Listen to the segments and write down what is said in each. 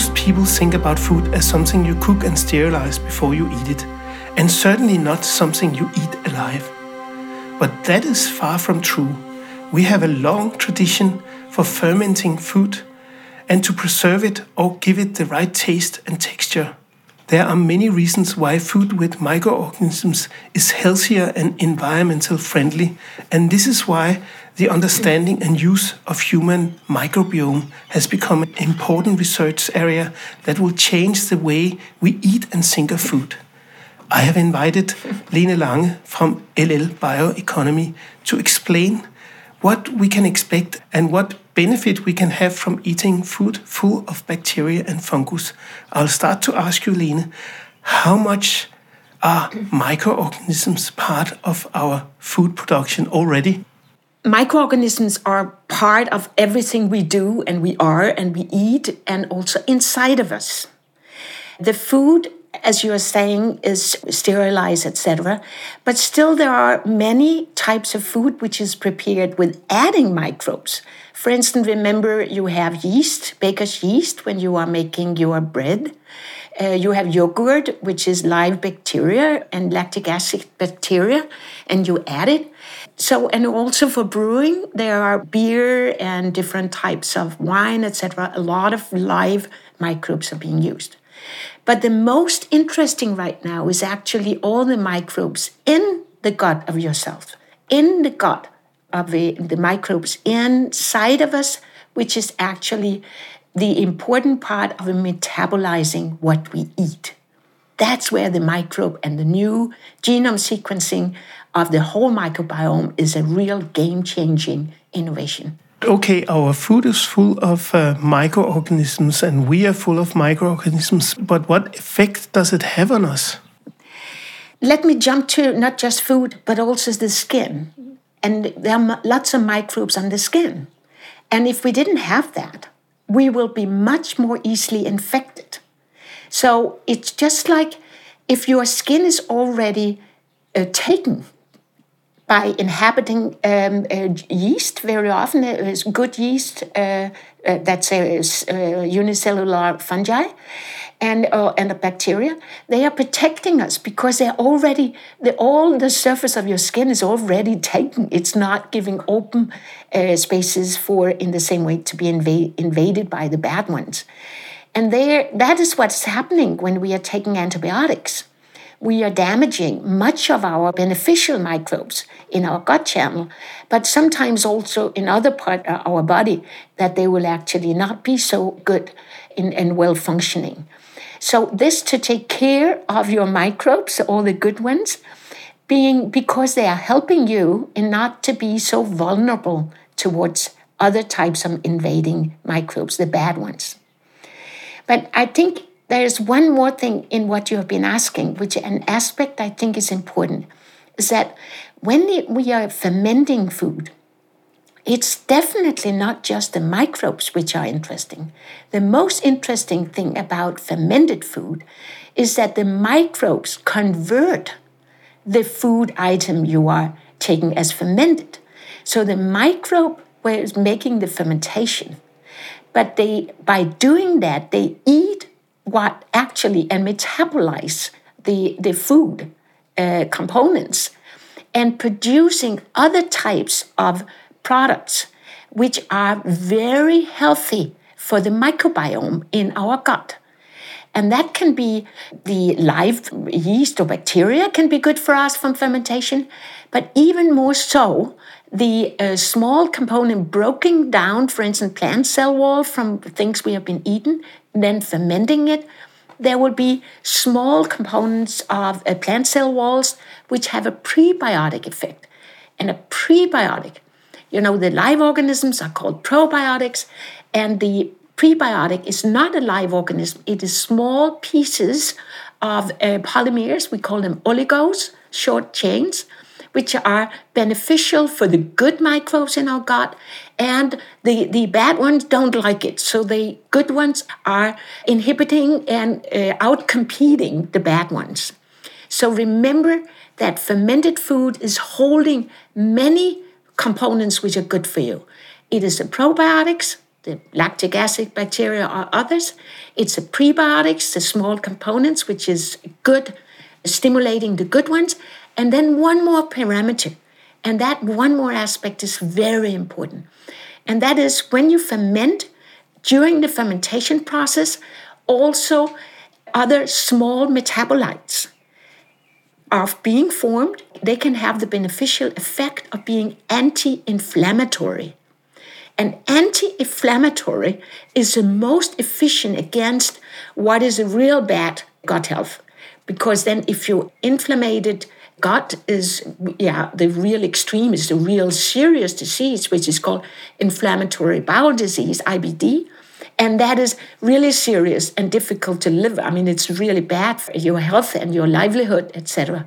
Most people think about food as something you cook and sterilize before you eat it, and certainly not something you eat alive. But that is far from true. We have a long tradition for fermenting food and to preserve it or give it the right taste and texture. There are many reasons why food with microorganisms is healthier and environmental friendly, and this is why the understanding and use of human microbiome has become an important research area that will change the way we eat and think of food. I have invited Lene Lange from LL Bioeconomy to explain what we can expect and what benefit we can have from eating food full of bacteria and fungus. I'll start to ask you, Lene, how much are microorganisms part of our food production already? Microorganisms are part of everything we do and we are and we eat and also inside of us. The food as you are saying, is sterilized, etc. But still, there are many types of food which is prepared with adding microbes. For instance, remember you have yeast, baker's yeast, when you are making your bread. Uh, you have yogurt, which is live bacteria and lactic acid bacteria, and you add it. So, and also for brewing, there are beer and different types of wine, etc. A lot of live microbes are being used. But the most interesting right now is actually all the microbes in the gut of yourself, in the gut of the, the microbes inside of us, which is actually the important part of metabolizing what we eat. That's where the microbe and the new genome sequencing of the whole microbiome is a real game changing innovation okay, our food is full of uh, microorganisms and we are full of microorganisms, but what effect does it have on us? Let me jump to not just food, but also the skin. And there are lots of microbes on the skin. And if we didn't have that, we will be much more easily infected. So it's just like if your skin is already uh, taken by inhabiting um, uh, yeast very often. It's good yeast uh, uh, that's a, unicellular fungi and uh, and the bacteria. They are protecting us because they're already the, all the surface of your skin is already taken. It's not giving open uh, spaces for in the same way to be invade, invaded by the bad ones. And there, that is what's happening when we are taking antibiotics we are damaging much of our beneficial microbes in our gut channel, but sometimes also in other part of our body that they will actually not be so good in, and well functioning. So this to take care of your microbes, all the good ones, being because they are helping you and not to be so vulnerable towards other types of invading microbes, the bad ones. But I think there's one more thing in what you have been asking, which an aspect I think is important, is that when we are fermenting food, it's definitely not just the microbes which are interesting. The most interesting thing about fermented food is that the microbes convert the food item you are taking as fermented. So the microbe was making the fermentation, but they by doing that they eat what actually and metabolize the, the food uh, components and producing other types of products which are very healthy for the microbiome in our gut. And that can be the live yeast or bacteria can be good for us from fermentation, but even more so, the uh, small component broken down, for instance, plant cell wall from things we have been eating, then fermenting it, there will be small components of uh, plant cell walls which have a prebiotic effect. And a prebiotic, you know, the live organisms are called probiotics, and the prebiotic is not a live organism, it is small pieces of uh, polymers, we call them oligos, short chains, which are beneficial for the good microbes in our gut, and the, the bad ones don't like it. So the good ones are inhibiting and uh, outcompeting the bad ones. So remember that fermented food is holding many components which are good for you. It is the probiotics, the lactic acid bacteria or others. It's the prebiotics, the small components, which is good, stimulating the good ones. And then one more parameter. And that one more aspect is very important. And that is when you ferment, during the fermentation process, also other small metabolites are being formed. They can have the beneficial effect of being anti inflammatory. And anti inflammatory is the most efficient against what is a real bad gut health. Because then, if you're inflamed, gut is, yeah, the real extreme is the real serious disease, which is called inflammatory bowel disease, IBD. And that is really serious and difficult to live. I mean, it's really bad for your health and your livelihood, etc.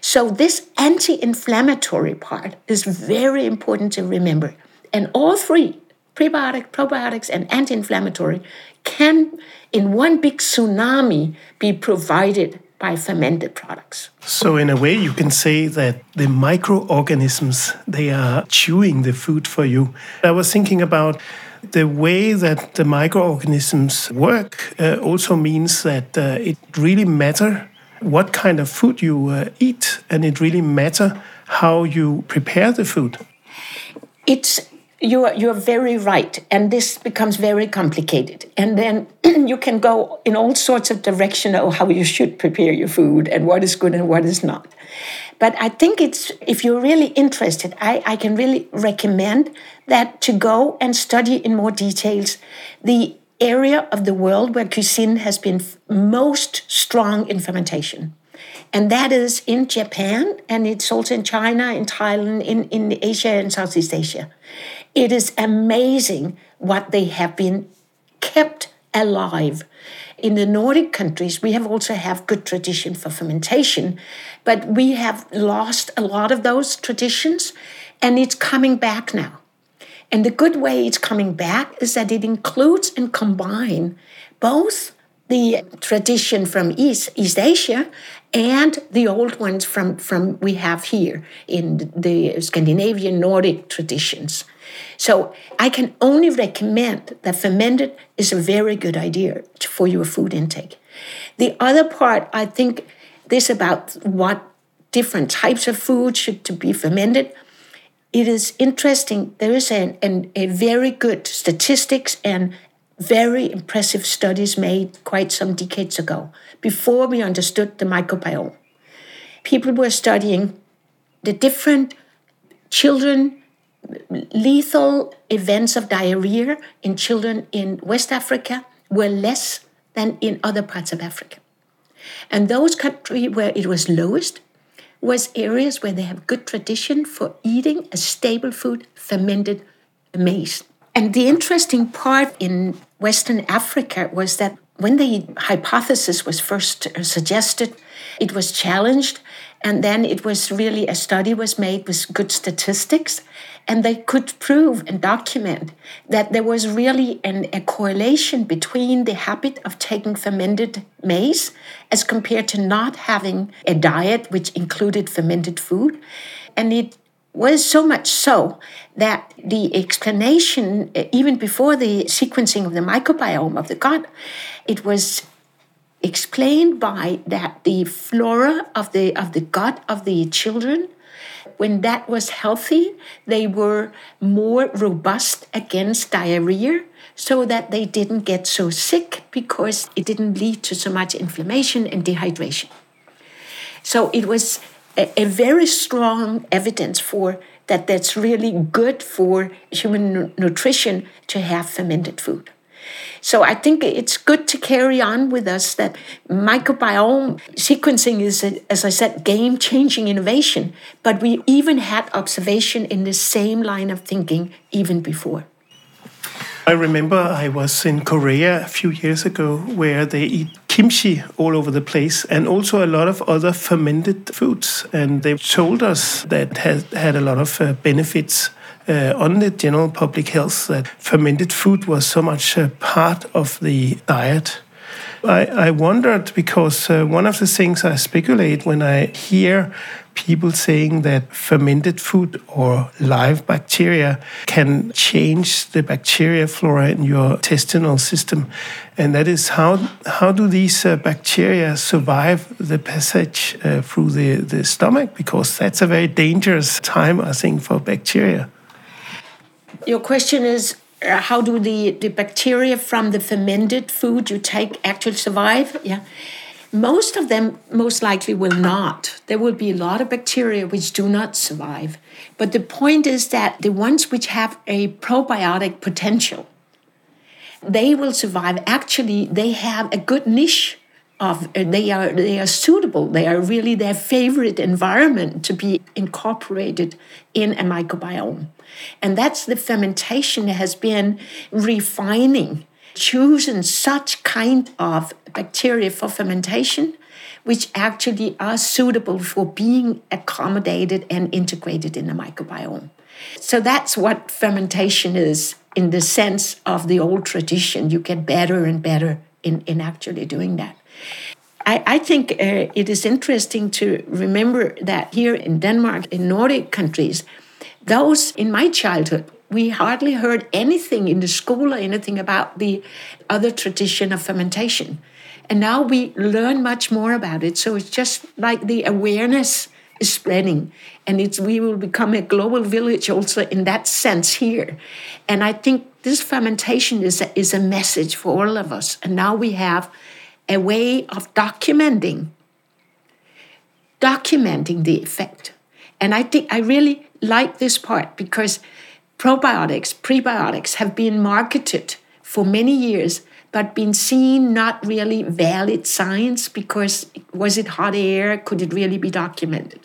So, this anti inflammatory part is very important to remember. And all three prebiotic, probiotics, and anti inflammatory can, in one big tsunami, be provided by fermented products. So in a way you can say that the microorganisms they are chewing the food for you. I was thinking about the way that the microorganisms work uh, also means that uh, it really matter what kind of food you uh, eat and it really matter how you prepare the food it's you're you're very right and this becomes very complicated. And then you can go in all sorts of direction of how you should prepare your food and what is good and what is not. But i think it's if you're really interested i, I can really recommend that to go and study in more details the area of the world where cuisine has been most strong in fermentation. And that is in japan and it's also in china in thailand in, in asia and southeast asia it is amazing what they have been kept alive. In the Nordic countries, we have also have good tradition for fermentation, but we have lost a lot of those traditions, and it's coming back now. And the good way it's coming back is that it includes and combine both the tradition from East, East Asia and the old ones from, from we have here in the Scandinavian Nordic traditions. So I can only recommend that fermented is a very good idea for your food intake. The other part, I think, this about what different types of food should to be fermented. It is interesting. There is an, an, a very good statistics and very impressive studies made quite some decades ago, before we understood the microbiome. People were studying the different children lethal events of diarrhea in children in West Africa were less than in other parts of Africa. And those countries where it was lowest was areas where they have good tradition for eating a stable food, fermented maize. And the interesting part in Western Africa was that when the hypothesis was first uh, suggested, it was challenged, and then it was really a study was made with good statistics, and they could prove and document that there was really an, a correlation between the habit of taking fermented maize as compared to not having a diet which included fermented food. And it was so much so that the explanation, eh, even before the sequencing of the microbiome of the gut, it was explained by that the flora of the of the gut of the children when that was healthy, they were more robust against diarrhea so that they didn't get so sick because it didn't lead to so much inflammation and dehydration. So it was a, a very strong evidence for that that's really good for human nutrition to have fermented food. So I think it's good to carry on with us that microbiome sequencing is, as I said, game changing innovation. But we even had observation in the same line of thinking even before. I remember I was in Korea a few years ago where they eat kimchi all over the place and also a lot of other fermented foods. And they told us that had had a lot of uh, benefits uh, on the general public health that fermented food was so much a part of the diet. I, I wondered because uh, one of the things I speculate when I hear people saying that fermented food or live bacteria can change the bacteria flora in your intestinal system. And that is how, how do these uh, bacteria survive the passage uh, through the, the stomach? Because that's a very dangerous time, I think, for bacteria. Your question is uh, how do the, the bacteria from the fermented food you take actually survive? Yeah. Most of them most likely will not. There will be a lot of bacteria which do not survive. But the point is that the ones which have a probiotic potential, they will survive. Actually, they have a good niche of uh, they are they are suitable. They are really their favorite environment to be incorporated in a microbiome. And that's the fermentation has been refining choosing such kind of bacteria for fermentation which actually are suitable for being accommodated and integrated in the microbiome. So that's what fermentation is in the sense of the old tradition. You get better and better in, in actually doing that. I, I think uh, it is interesting to remember that here in Denmark, in Nordic countries, those in my childhood we hardly heard anything in the school or anything about the other tradition of fermentation. And now we learn much more about it. So it's just like the awareness is spreading. And it's we will become a global village also in that sense here. And I think this fermentation is a, is a message for all of us. And now we have a way of documenting documenting the effect. And I think I really like this part because probiotics, prebiotics have been marketed for many years, but been seen not really valid science because was it hot air? Could it really be documented?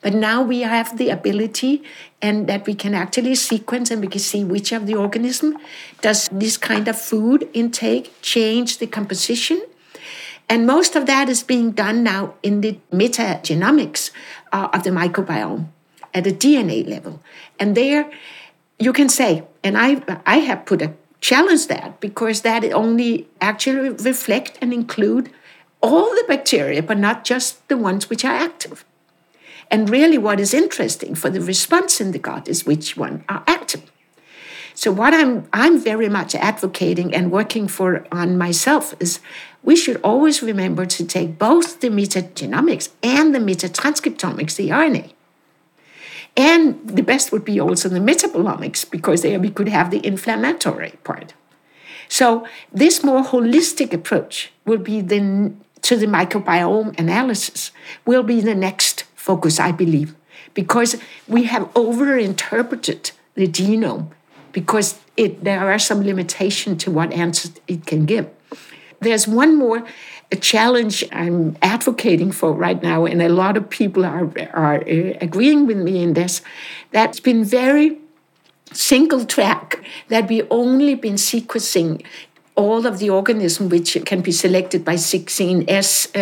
But now we have the ability and that we can actually sequence and we can see which of the organism does this kind of food intake change the composition. And most of that is being done now in the metagenomics uh, of the microbiome at a DNA level. And there you can say, and I, I have put a challenge that because that only actually reflect and include all the bacteria, but not just the ones which are active. And really, what is interesting for the response in the gut is which one are active. So what I'm I'm very much advocating and working for on myself is we should always remember to take both the metagenomics and the metatranscriptomics, the RNA, and the best would be also the metabolomics, because there we could have the inflammatory part. So this more holistic approach will be the to the microbiome analysis will be the next focus, I believe, because we have overinterpreted the genome because it, there are some limitation to what answers it can give. There's one more challenge I'm advocating for right now, and a lot of people are, are uh, agreeing with me in this, that's been very single track, that we only been sequencing all of the organism which can be selected by 16S, uh,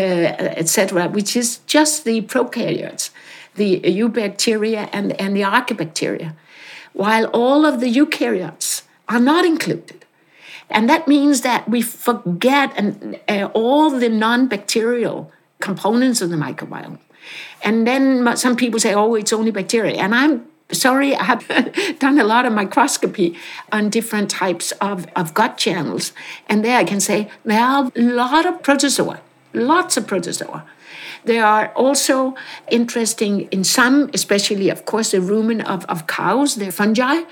etc., which is just the prokaryotes, the eubacteria and, and the archaebacteria, while all of the eukaryotes are not included. And that means that we forget uh, all the non bacterial components of the microbiome. And then some people say, oh, it's only bacteria. And I'm sorry, I have done a lot of microscopy on different types of, of gut channels. And there I can say there are a lot of protozoa, lots of protozoa. They are also interesting in some, especially, of course, the rumen of, of cows, they're fungi.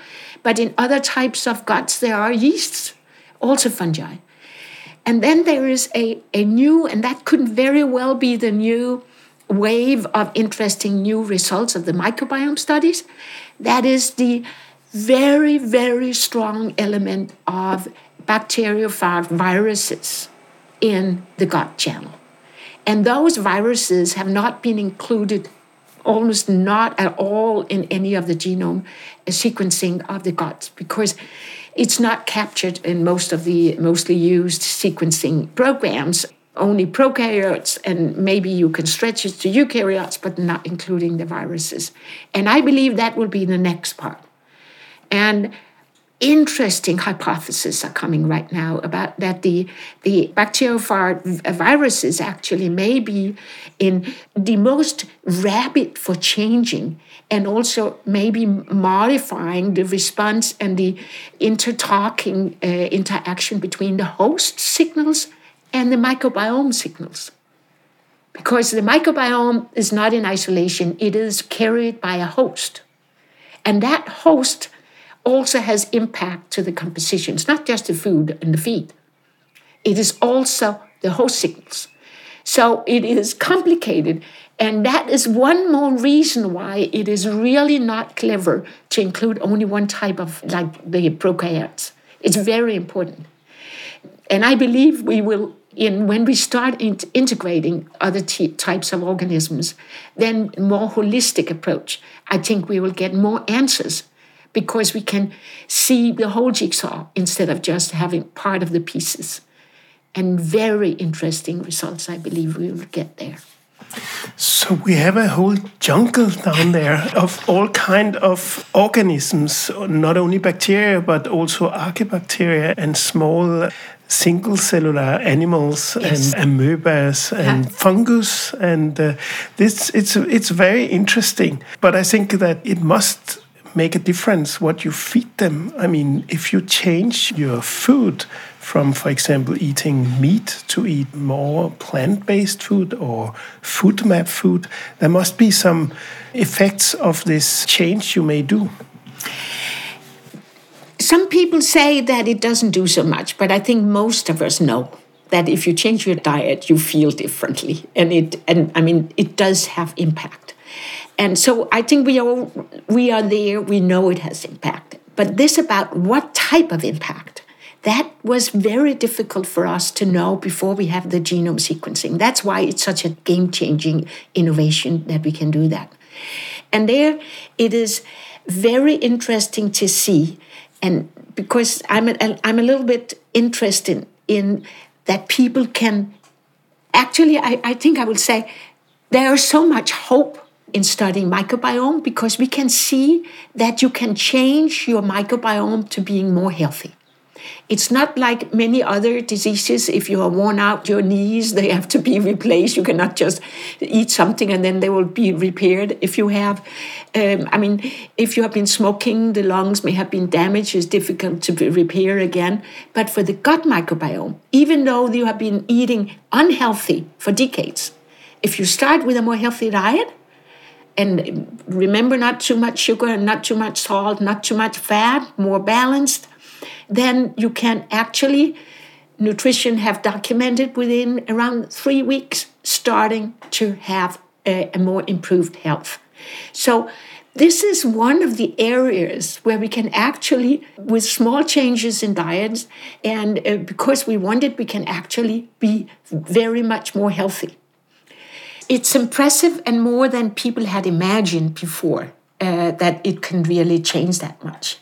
But in other types of guts, there are yeasts also fungi. And then there is a, a new, and that could very well be the new wave of interesting new results of the microbiome studies. That is the very, very strong element of bacteriophage viruses in the gut channel. And those viruses have not been included, almost not at all, in any of the genome sequencing of the gut because it's not captured in most of the mostly used sequencing programs. Only prokaryotes, and maybe you can stretch it to eukaryotes, but not including the viruses. And I believe that will be the next part. And interesting hypotheses are coming right now about that the the bacteriophage viruses actually may be in the most rapid for changing and also maybe modifying the response and the intertalking uh, interaction between the host signals and the microbiome signals. Because the microbiome is not in isolation it is carried by a host. And that host also has impact to the composition. It's not just the food and the feed. It is also the host signals. So it is complicated. And that is one more reason why it is really not clever to include only one type of, like the prokaryotes. It's very important. And I believe we will, in when we start in integrating other types of organisms, then more holistic approach. I think we will get more answers because we can see the whole jigsaw instead of just having part of the pieces. And very interesting results, I believe we will get there. So we have a whole jungle down there of all kind of organisms, not only bacteria but also archaebacteria and small single cellular animals yes. and amoebas and yeah. fungus and uh, this it's it's very interesting but i think that it must make a difference what you feed them. I mean, if you change your food from, for example, eating meat to eat more plant based food or food map food, there must be some effects of this change you may do. Some people say that it doesn't do so much, but I think most of us know that if you change your diet, you feel differently. And it and I mean it does have impact. And so I think we are we are there. We know it has impact. But this about what type of impact that was very difficult for us to know before we have the genome sequencing. That's why it's such a game changing innovation that we can do that. And there it is very interesting to see. And because I'm a, I'm a little bit interested in that people can actually, I, I think I would say, there is so much hope in studying microbiome because we can see that you can change your microbiome to being more healthy. It's not like many other diseases. If you are worn out your knees, they have to be replaced. You cannot just eat something and then they will be repaired. If you have, um, I mean, if you have been smoking, the lungs may have been damaged. It's difficult to repair again. But for the gut microbiome, even though you have been eating unhealthy for decades, if you start with a more healthy diet, and remember not too much sugar and not too much salt not too much fat more balanced then you can actually nutrition have documented within around three weeks starting to have a, a more improved health. So this is one of the areas where we can actually, with small changes in diets, and uh, because we want it, we can actually be very much more healthy it's impressive and more than people had imagined before uh, that it can really change that much.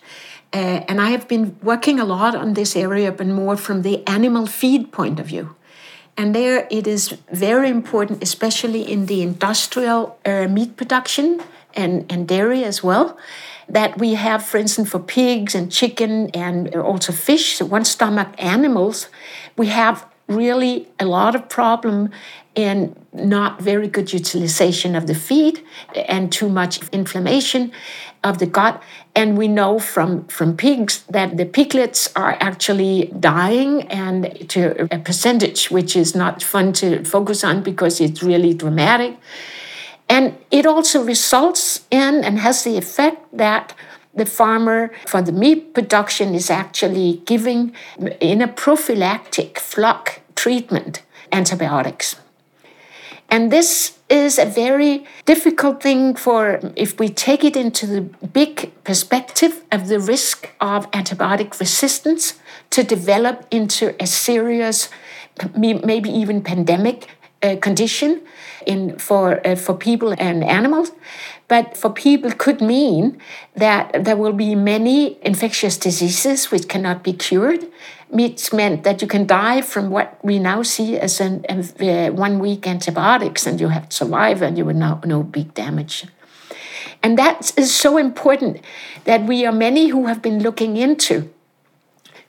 Uh, and I have been working a lot on this area, but more from the animal feed point of view. And there it is very important, especially in the industrial uh, meat production and, and dairy as well, that we have, for instance, for pigs and chicken and also fish, so one stomach animals, we have really a lot of problem and not very good utilization of the feed and too much inflammation of the gut. And we know from from pigs that the piglets are actually dying and to a percentage which is not fun to focus on because it's really dramatic. And it also results in and has the effect that the farmer for the meat production is actually giving in a prophylactic flock treatment antibiotics. And this is a very difficult thing for if we take it into the big perspective of the risk of antibiotic resistance to develop into a serious, maybe even pandemic uh, condition in for uh, for people and animals but for people could mean that there will be many infectious diseases which cannot be cured which meant that you can die from what we now see as an, uh, one week antibiotics and you have to survive and you will no, no big damage. And that is so important that we are many who have been looking into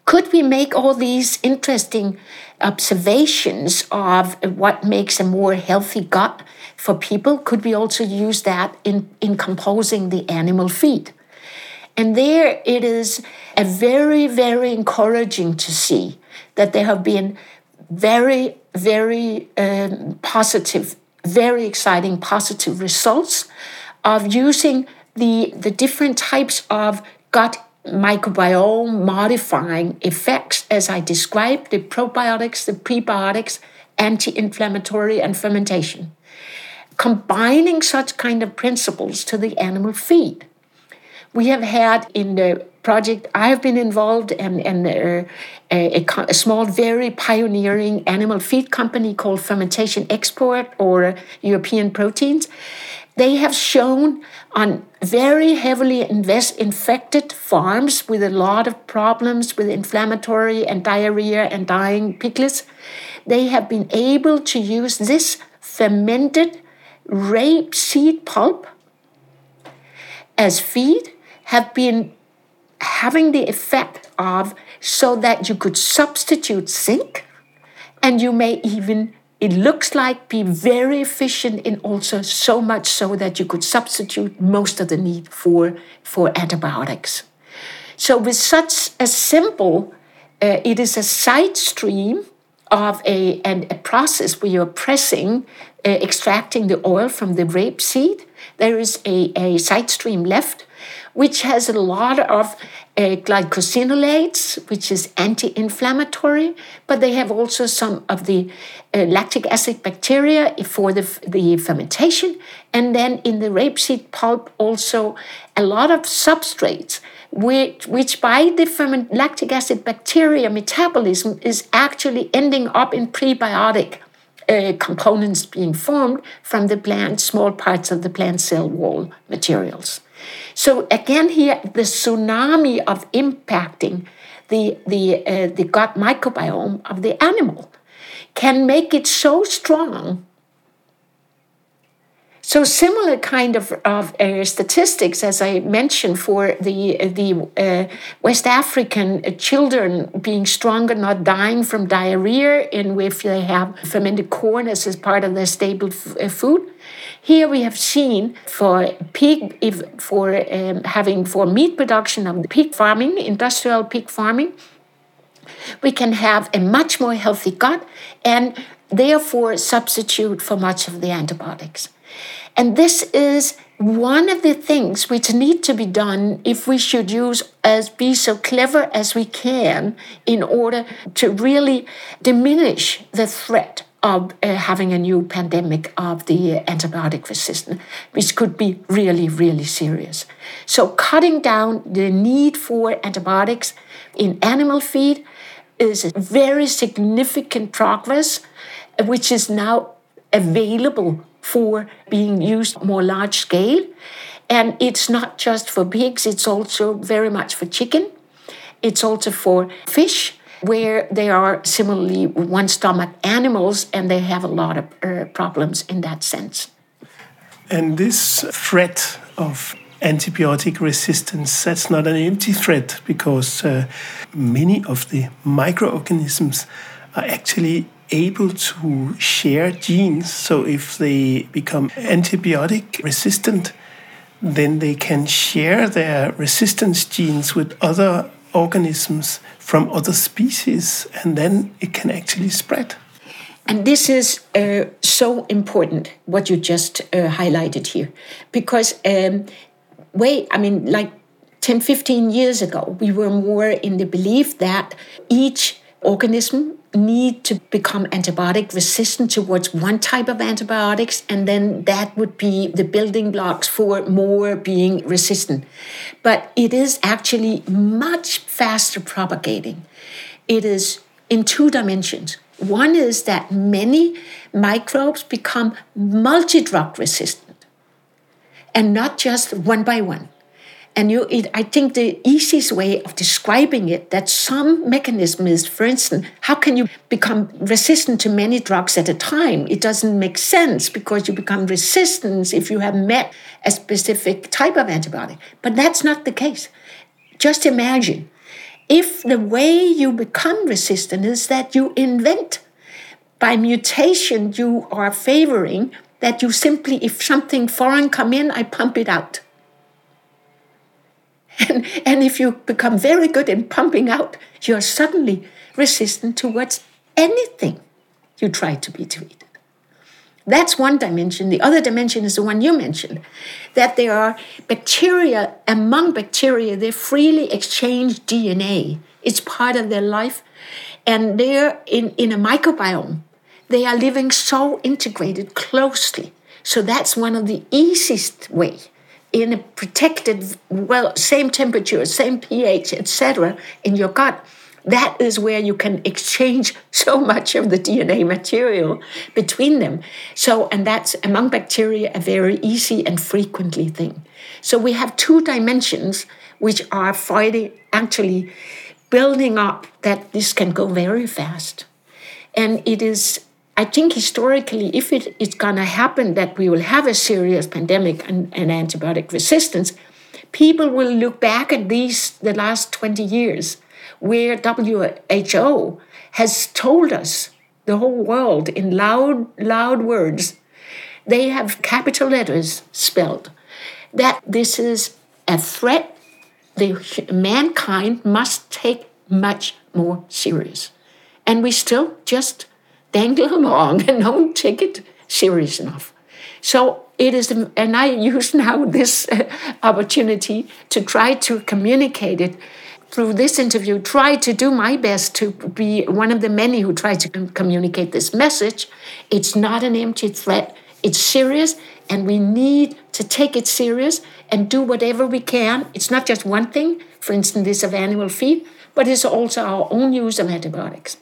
Could we make all these interesting observations of what makes a more healthy gut for people? Could we also use that in, in composing the animal feed? And there it is a very, very encouraging to see that there have been very, very um, positive, very exciting positive results of using the, the different types of gut microbiome modifying effects, as I described the probiotics, the prebiotics, anti inflammatory, and fermentation. Combining such kind of principles to the animal feed. We have had in the project I have been involved in, in uh, a, a, small, very pioneering animal feed company called Fermentation Experts or European Proteins. They have shown on very heavily invest, infected farms with a lot of problems with inflammatory and diarrhea and dying piglets, they have been able to use this fermented rape seed pulp as feed, have been having the effect of so that you could substitute zinc and you may even it looks like be very efficient in also so much so that you could substitute most of the need for, for antibiotics. So with such a simple, uh, it is a side stream of a, an, a process where you're pressing, uh, extracting the oil from the rape seed There is a, a side stream left, which has a lot of uh, glucosinolates, which is anti inflammatory, but they have also some of the uh, lactic acid bacteria for the, the fermentation. And then in the rapeseed pulp, also a lot of substrates, which, which by the ferment, lactic acid bacteria metabolism is actually ending up in prebiotic. Uh, components being formed from the plant, small parts of the plant cell wall materials. So again, here the tsunami of impacting the the uh, the gut microbiome of the animal can make it so strong so similar kind of, of uh, statistics, as I mentioned, for the the uh, West African children being stronger, not dying from diarrhea, in if they have fermented corn as, as part of their staple uh, food. Here we have seen for pig, if for um, having for meat production of pig farming, industrial pig farming, we can have a much more healthy gut and therefore substitute for much of the antibiotics. And this is one of the things which need to be done if we should use as be so clever as we can in order to really diminish the threat of uh, having a new pandemic of the antibiotic resistance, which could be really, really serious. So, cutting down the need for antibiotics in animal feed is a very significant progress, which is now available for being used more large scale. And it's not just for pigs, it's also very much for chicken. It's also for fish, where they are similarly one stomach animals and they have a lot of uh, problems in that sense. And this threat of antibiotic resistance, that's not an empty threat because uh, many of the microorganisms are actually able to share genes. So if they become antibiotic resistant, then they can share their resistance genes with other organisms from other species, and then it can actually spread. And this is uh, so important, what you just uh, highlighted here, because um, wait, I mean, like 10, 15 years ago, we were more in the belief that each organism need to become antibiotic resistant towards one type of antibiotics, and then that would be the building blocks for more being resistant. But it is actually much faster propagating. It is in two dimensions. One is that many microbes become multi drug resistant and not just one by one. And you, it, I think the easiest way of describing it, that some mechanism is, for instance, how can you become resistant to many drugs at a time? It doesn't make sense because you become resistant if you have met a specific type of antibiotic. But that's not the case. Just imagine if the way you become resistant is that you invent by mutation you are favoring that you simply if something foreign come in i pump it out and, and if you become very good in pumping out you're suddenly resistant towards anything you try to be treated that's one dimension. The other dimension is the one you mentioned that there are bacteria, among bacteria, they freely exchange DNA. It's part of their life. And they're in, in a microbiome. They are living so integrated closely. So that's one of the easiest way in a protected, well, same temperature, same pH, etc., in your gut that is where you can exchange so much of the DNA material between them. So, and that's among bacteria a very easy and frequently thing. So we have two dimensions which are fighting actually building up that this can go very fast. And it is, I think historically, if it is gonna happen that we will have a serious pandemic and, and antibiotic resistance, people will look back at these the last 20 years where WHO has told us, the whole world, in loud, loud words, they have capital letters spelled, that this is a threat the mankind must take much more serious. And we still just dangle along and don't take it serious enough. So it is, and I use now this uh, opportunity to try to communicate it through this interview, try to do my best to be one of the many who try to communicate this message. It's not an empty threat, it's serious, and we need to take it serious and do whatever we can. It's not just one thing, for instance, this of animal feed, but it's also our own use of antibiotics.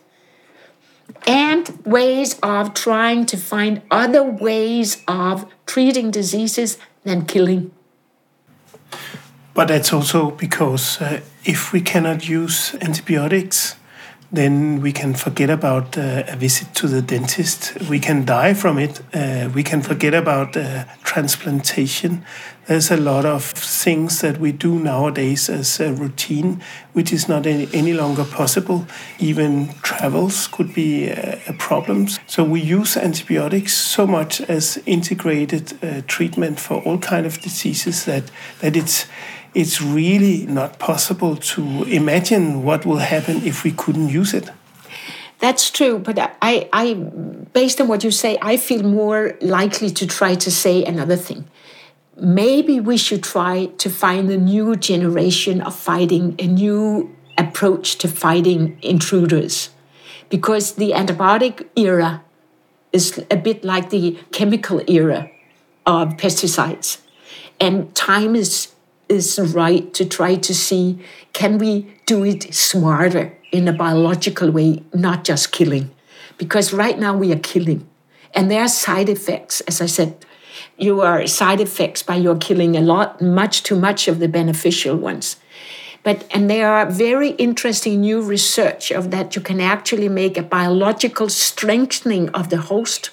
And ways of trying to find other ways of treating diseases than killing. But that's also because uh, if we cannot use antibiotics, then we can forget about uh, a visit to the dentist. We can die from it. Uh, we can forget about uh, transplantation. There's a lot of things that we do nowadays as a routine, which is not any, any longer possible. Even travels could be a, a problem. So we use antibiotics so much as integrated uh, treatment for all kind of diseases that that it's it's really not possible to imagine what will happen if we couldn't use it. That's true, but I, I, based on what you say, I feel more likely to try to say another thing. Maybe we should try to find a new generation of fighting, a new approach to fighting intruders, because the antibiotic era is a bit like the chemical era of pesticides, and time is is right to try to see can we do it smarter in a biological way, not just killing. Because right now we are killing. And there are side effects, as I said, you are side effects by your killing a lot, much too much of the beneficial ones. But and there are very interesting new research of that you can actually make a biological strengthening of the host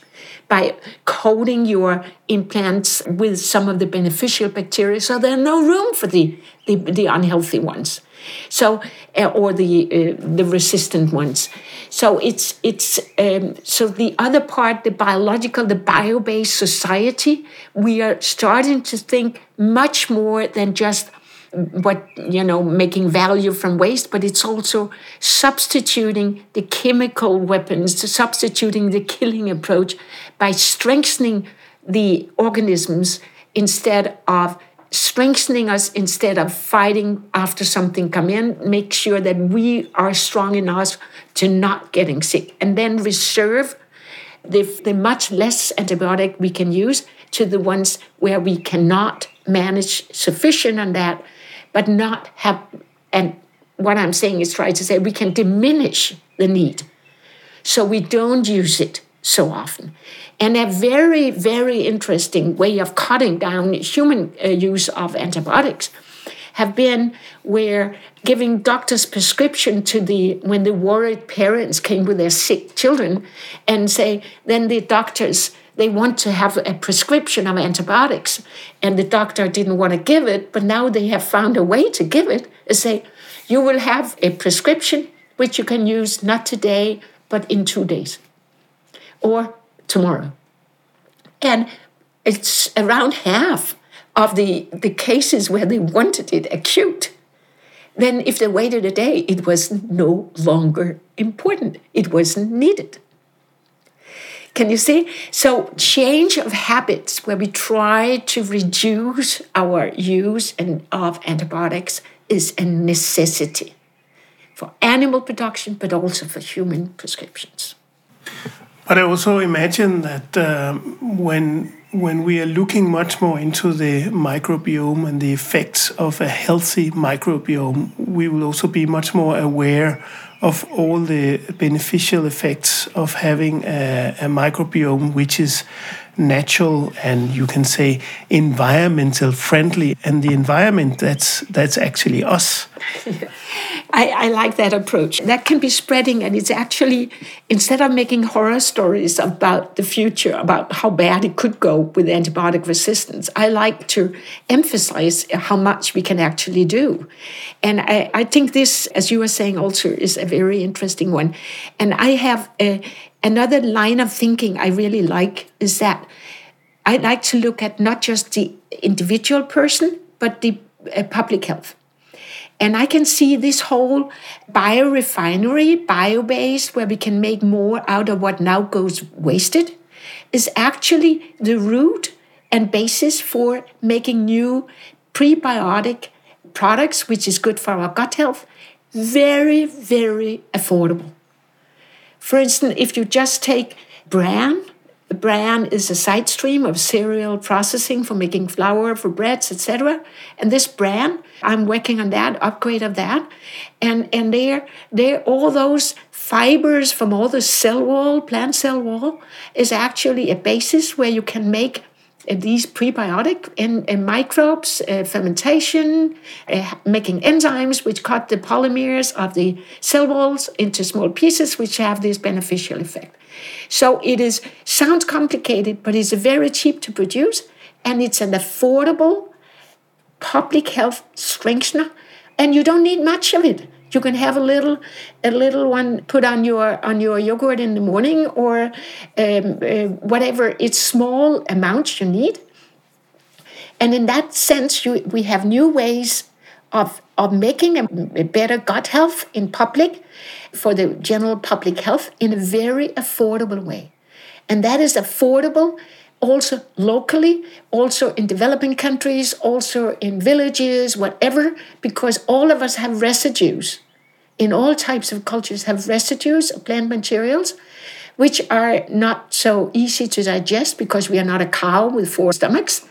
by coating your implants with some of the beneficial bacteria so there's no room for the, the, the unhealthy ones. So uh, or the uh, the resistant ones. So it's it's um, so the other part the biological the bio-based society we are starting to think much more than just what you know making value from waste but it's also substituting the chemical weapons substituting the killing approach by strengthening the organisms instead of strengthening us instead of fighting after something come in make sure that we are strong enough to not getting sick and then reserve the, the much less antibiotic we can use to the ones where we cannot manage sufficient on that but not have, and what I'm saying is try to say we can diminish the need so we don't use it so often. And a very, very interesting way of cutting down human uh, use of antibiotics have been where giving doctors prescription to the when the worried parents came with their sick children and say then the doctors they want to have a prescription of antibiotics and the doctor didn't want to give it but now they have found a way to give it and say you will have a prescription which you can use not today, but in two days or tomorrow. And it's around half of the, the cases where they wanted it acute. Then, if they waited a day, it was no longer important. It wasn't needed. Can you see? So, change of habits where we try to reduce our use and of antibiotics is a necessity for animal production, but also for human prescriptions. But I also imagine that um, when when we are looking much more into the microbiome and the effects of a healthy microbiome, we will also be much more aware of all the beneficial effects of having a, a microbiome which is natural and you can say environmental friendly and the environment that's that's actually us I, I, like that approach. That can be spreading and it's actually instead of making horror stories about the future about how bad it could go with antibiotic resistance i like to emphasize how much we can actually do. And i, I think this as you were saying also is a very interesting one. And i have a, Another line of thinking I really like is that I like to look at not just the individual person, but the uh, public health. And I can see this whole biorefinery, bio based, where we can make more out of what now goes wasted, is actually the root and basis for making new prebiotic products, which is good for our gut health, very, very affordable. For instance, if you just take bran, the bran is a side stream of cereal processing for making flour for breads, etc. And this bran, I'm working on that upgrade of that, and and there, there, all those fibers from all the cell wall, plant cell wall, is actually a basis where you can make uh, these prebiotic and, and microbes, uh, fermentation, uh, making enzymes which cut the polymers of the cell walls into small pieces, which have this beneficial effect. So it is sounds complicated, but it's very cheap to produce, and it's an affordable public health strengthener, and you don't need much of it. You can have a little, a little one put on your on your yogurt in the morning, or um, uh, whatever. It's small amounts you need, and in that sense, you, we have new ways of of making a, a better gut health in public for the general public health in a very affordable way, and that is affordable also locally, also in developing countries, also in villages, whatever, because all of us have residues. In all types of cultures have residues of plant materials which are not so easy to digest because we are not a cow with four stomachs.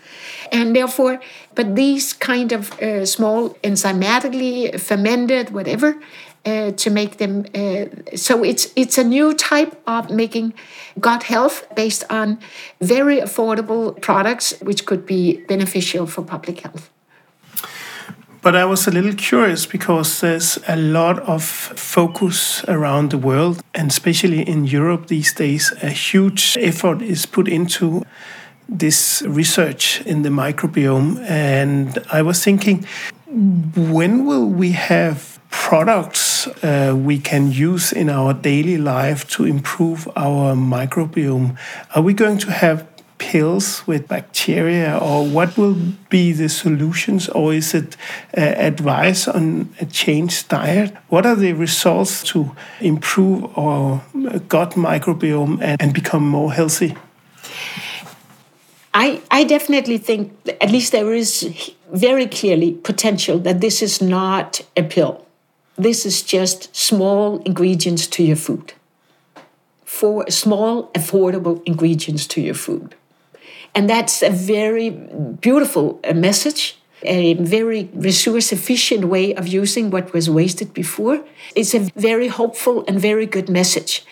And therefore but these kind of uh, small enzymatically fermented whatever uh, to make them uh, so it's it's a new type of making gut health based on very affordable products which could be beneficial for public health but I was a little curious because there's a lot of focus around the world, and especially in Europe these days, a huge effort is put into this research in the microbiome. And I was thinking, when will we have products uh, we can use in our daily life to improve our microbiome? Are we going to have pills with bacteria, or what will be the solutions, or is it uh, advice on a changed diet? What are the results to improve our gut microbiome and, and become more healthy? I, I definitely think, at least there is very clearly potential that this is not a pill. This is just small ingredients to your food. For small, affordable ingredients to your food. And that's a very beautiful uh, message, a very resource efficient way of using what was wasted before. It's a very hopeful and very good message.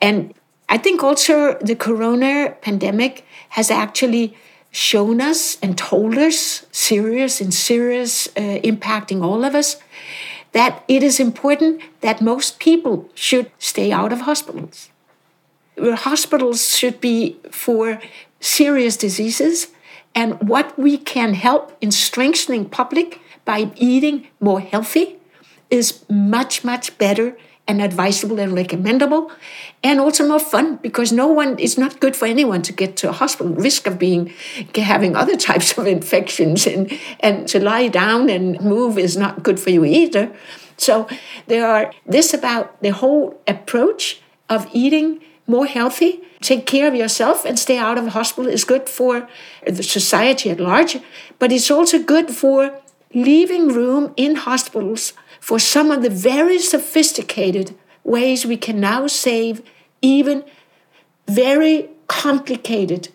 And I think also the corona pandemic has actually shown us and told us, serious and serious, uh, impacting all of us, that it is important that most people should stay out of hospitals. Hospitals should be for serious diseases and what we can help in strengthening public by eating more healthy is much, much better and advisable and recommendable and also more fun because no one it's not good for anyone to get to a hospital. Risk of being having other types of infections and and to lie down and move is not good for you either. So there are this about the whole approach of eating more healthy take care of yourself and stay out of hospital is good for the society at large but it's also good for leaving room in hospitals for some of the very sophisticated ways we can now save even very complicated,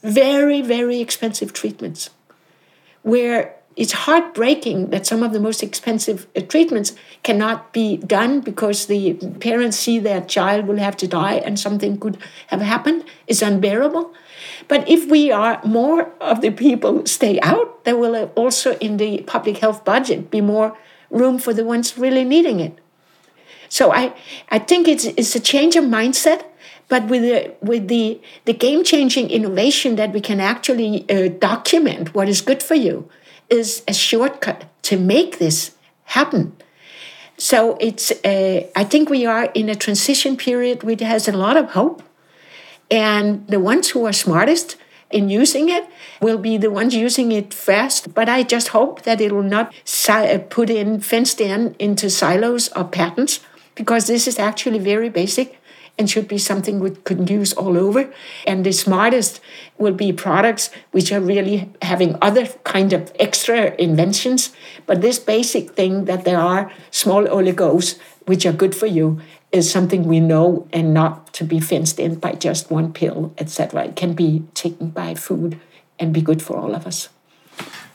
very, very expensive treatments, where it's heartbreaking that some of the most expensive uh, treatments cannot be done because the parents see their child will have to die and something could have happened. It's unbearable. But if we are more of the people stay out, there will also in the public health budget be more room for the ones really needing it. So I, I think it's, it's a change of mindset, but with the, with the, the game changing innovation that we can actually uh, document what is good for you is a shortcut to make this happen. So it's uh, I think we are in a transition period which has a lot of hope, and the ones who are smartest in using it will be the ones using it fast. But I just hope that it will not si- uh, put in fenced in into silos or patents because this is actually very basic and should be something we could use all over. And the smartest will be products which are really having other kind of extra inventions. But this basic thing that there are small oligos which are good for you is something we know and not to be fenced in by just one pill, etc. It can be taken by food and be good for all of us.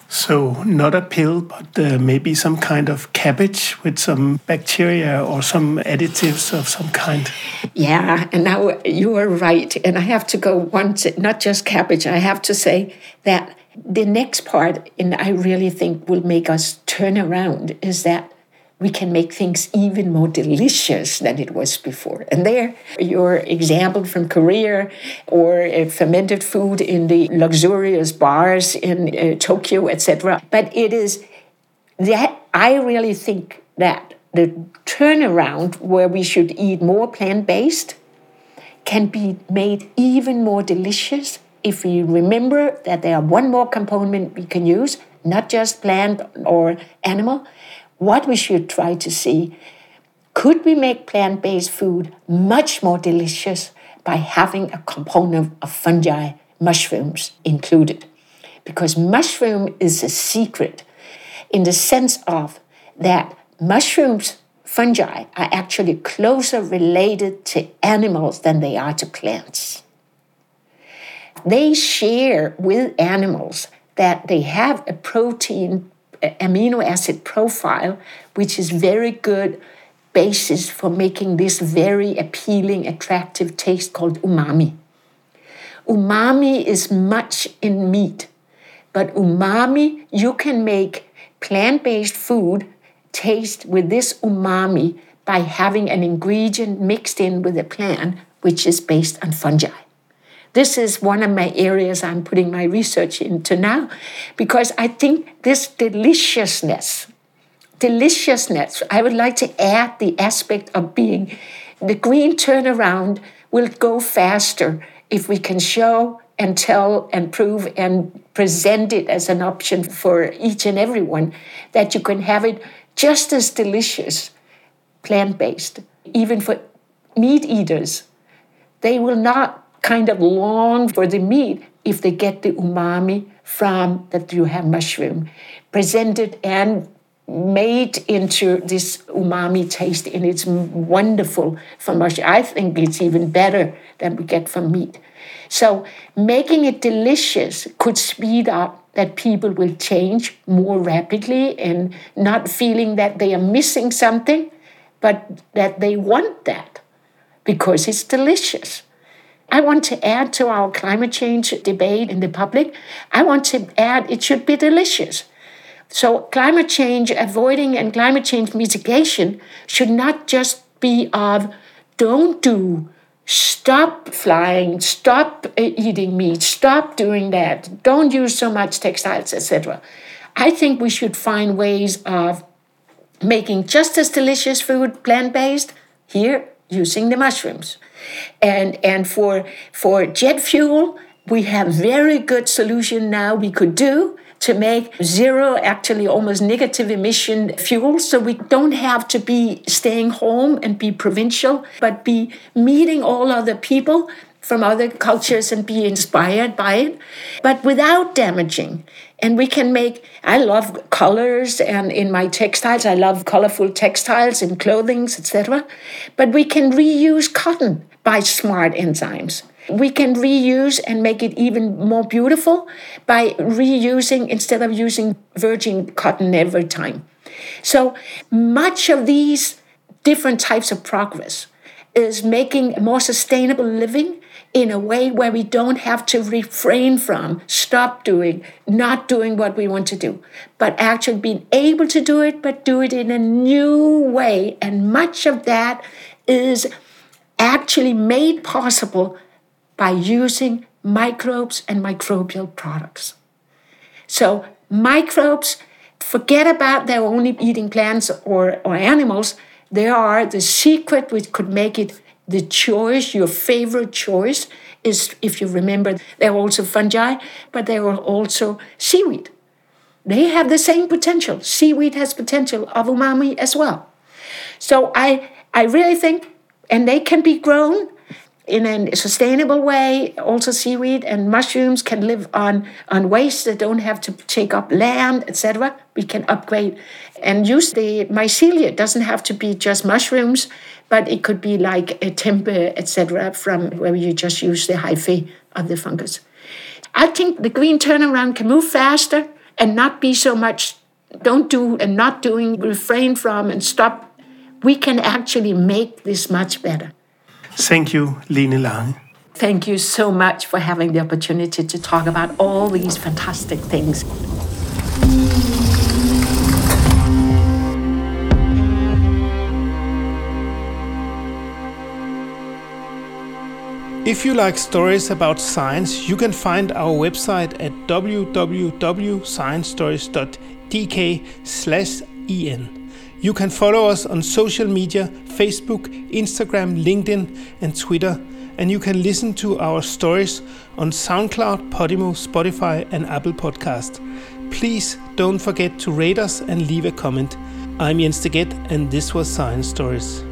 So, not a pill, but uh, maybe some kind of cabbage with some bacteria or some additives of some kind. Yeah, and now you are right. And I have to go once, not just cabbage, I have to say that the next part, and I really think will make us turn around, is that we can make things even more delicious than it was before. And there, your example from Korea or fermented food in the luxurious bars in uh, Tokyo, etc. But it is that I really think that the turnaround where we should eat more plant based can be made even more delicious if we remember that there are one more component we can use, not just plant or animal, what we should try to see could we make plant based food much more delicious by having a component of fungi, mushrooms included? Because mushroom is a secret in the sense of that mushrooms, fungi, are actually closer related to animals than they are to plants. They share with animals that they have a protein amino acid profile, which is very good basis for making this very appealing, attractive taste called umami. Umami is much in meat, but umami, you can make plant based food taste with this umami by having an ingredient mixed in with a plant which is based on fungi. This is one of my areas I'm putting my research into now because I think this deliciousness, deliciousness, I would like to add the aspect of being the green turnaround will go faster if we can show and tell and prove and present it as an option for each and everyone that you can have it just as delicious plant based, even for meat eaters. They will not kind of long for the meat if they get the umami from that you have mushroom presented and made into this umami taste and it's wonderful from mushroom. I think it's even better than we get from meat. So making it delicious could speed up that people will change more rapidly and not feeling that they are missing something, but that they want that because it's delicious. I want to add to our climate change debate in the public. I want to add it should be delicious. So, climate change avoiding and climate change mitigation should not just be of don't do, stop flying, stop uh, eating meat, stop doing that, don't use so much textiles, etc. I think we should find ways of making just as delicious food, plant based, here using the mushrooms. And, and for, for jet fuel, we have very good solution now we could do to make zero, actually almost negative emission fuel. So we don't have to be staying home and be provincial, but be meeting all other people from other cultures and be inspired by it, but without damaging. And we can make, I love colors, and in my textiles, I love colorful textiles and clothings, etc. But we can reuse cotton by smart enzymes. We can reuse and make it even more beautiful by reusing instead of using virgin cotton every time. So much of these different types of progress is making a more sustainable living in a way where we don't have to refrain from, stop doing, not doing what we want to do, but actually being able to do it, but do it in a new way. And much of that is actually made possible by using microbes and microbial products. So, microbes, forget about they're only eating plants or, or animals. They are the secret which could make it the choice, your favorite choice is, if you remember, they're also fungi, but they are also seaweed. They have the same potential. Seaweed has potential of umami as well. So I, I really think, and they can be grown in a sustainable way. Also, seaweed and mushrooms can live on, on waste that don't have to take up land, etc. We can upgrade and use the mycelia. It doesn't have to be just mushrooms, but it could be like a tempeh, etc., from where you just use the hyphae of the fungus. I think the green turnaround can move faster and not be so much don't do and not doing, refrain from and stop. We can actually make this much better. Thank you, Lene Lange. Thank you so much for having the opportunity to talk about all these fantastic things. If you like stories about science, you can find our website at www.sciencestories.dk/en. You can follow us on social media Facebook, Instagram, LinkedIn, and Twitter. And you can listen to our stories on SoundCloud, Podimo, Spotify, and Apple Podcast. Please don't forget to rate us and leave a comment. I'm Jens Degett, and this was Science Stories.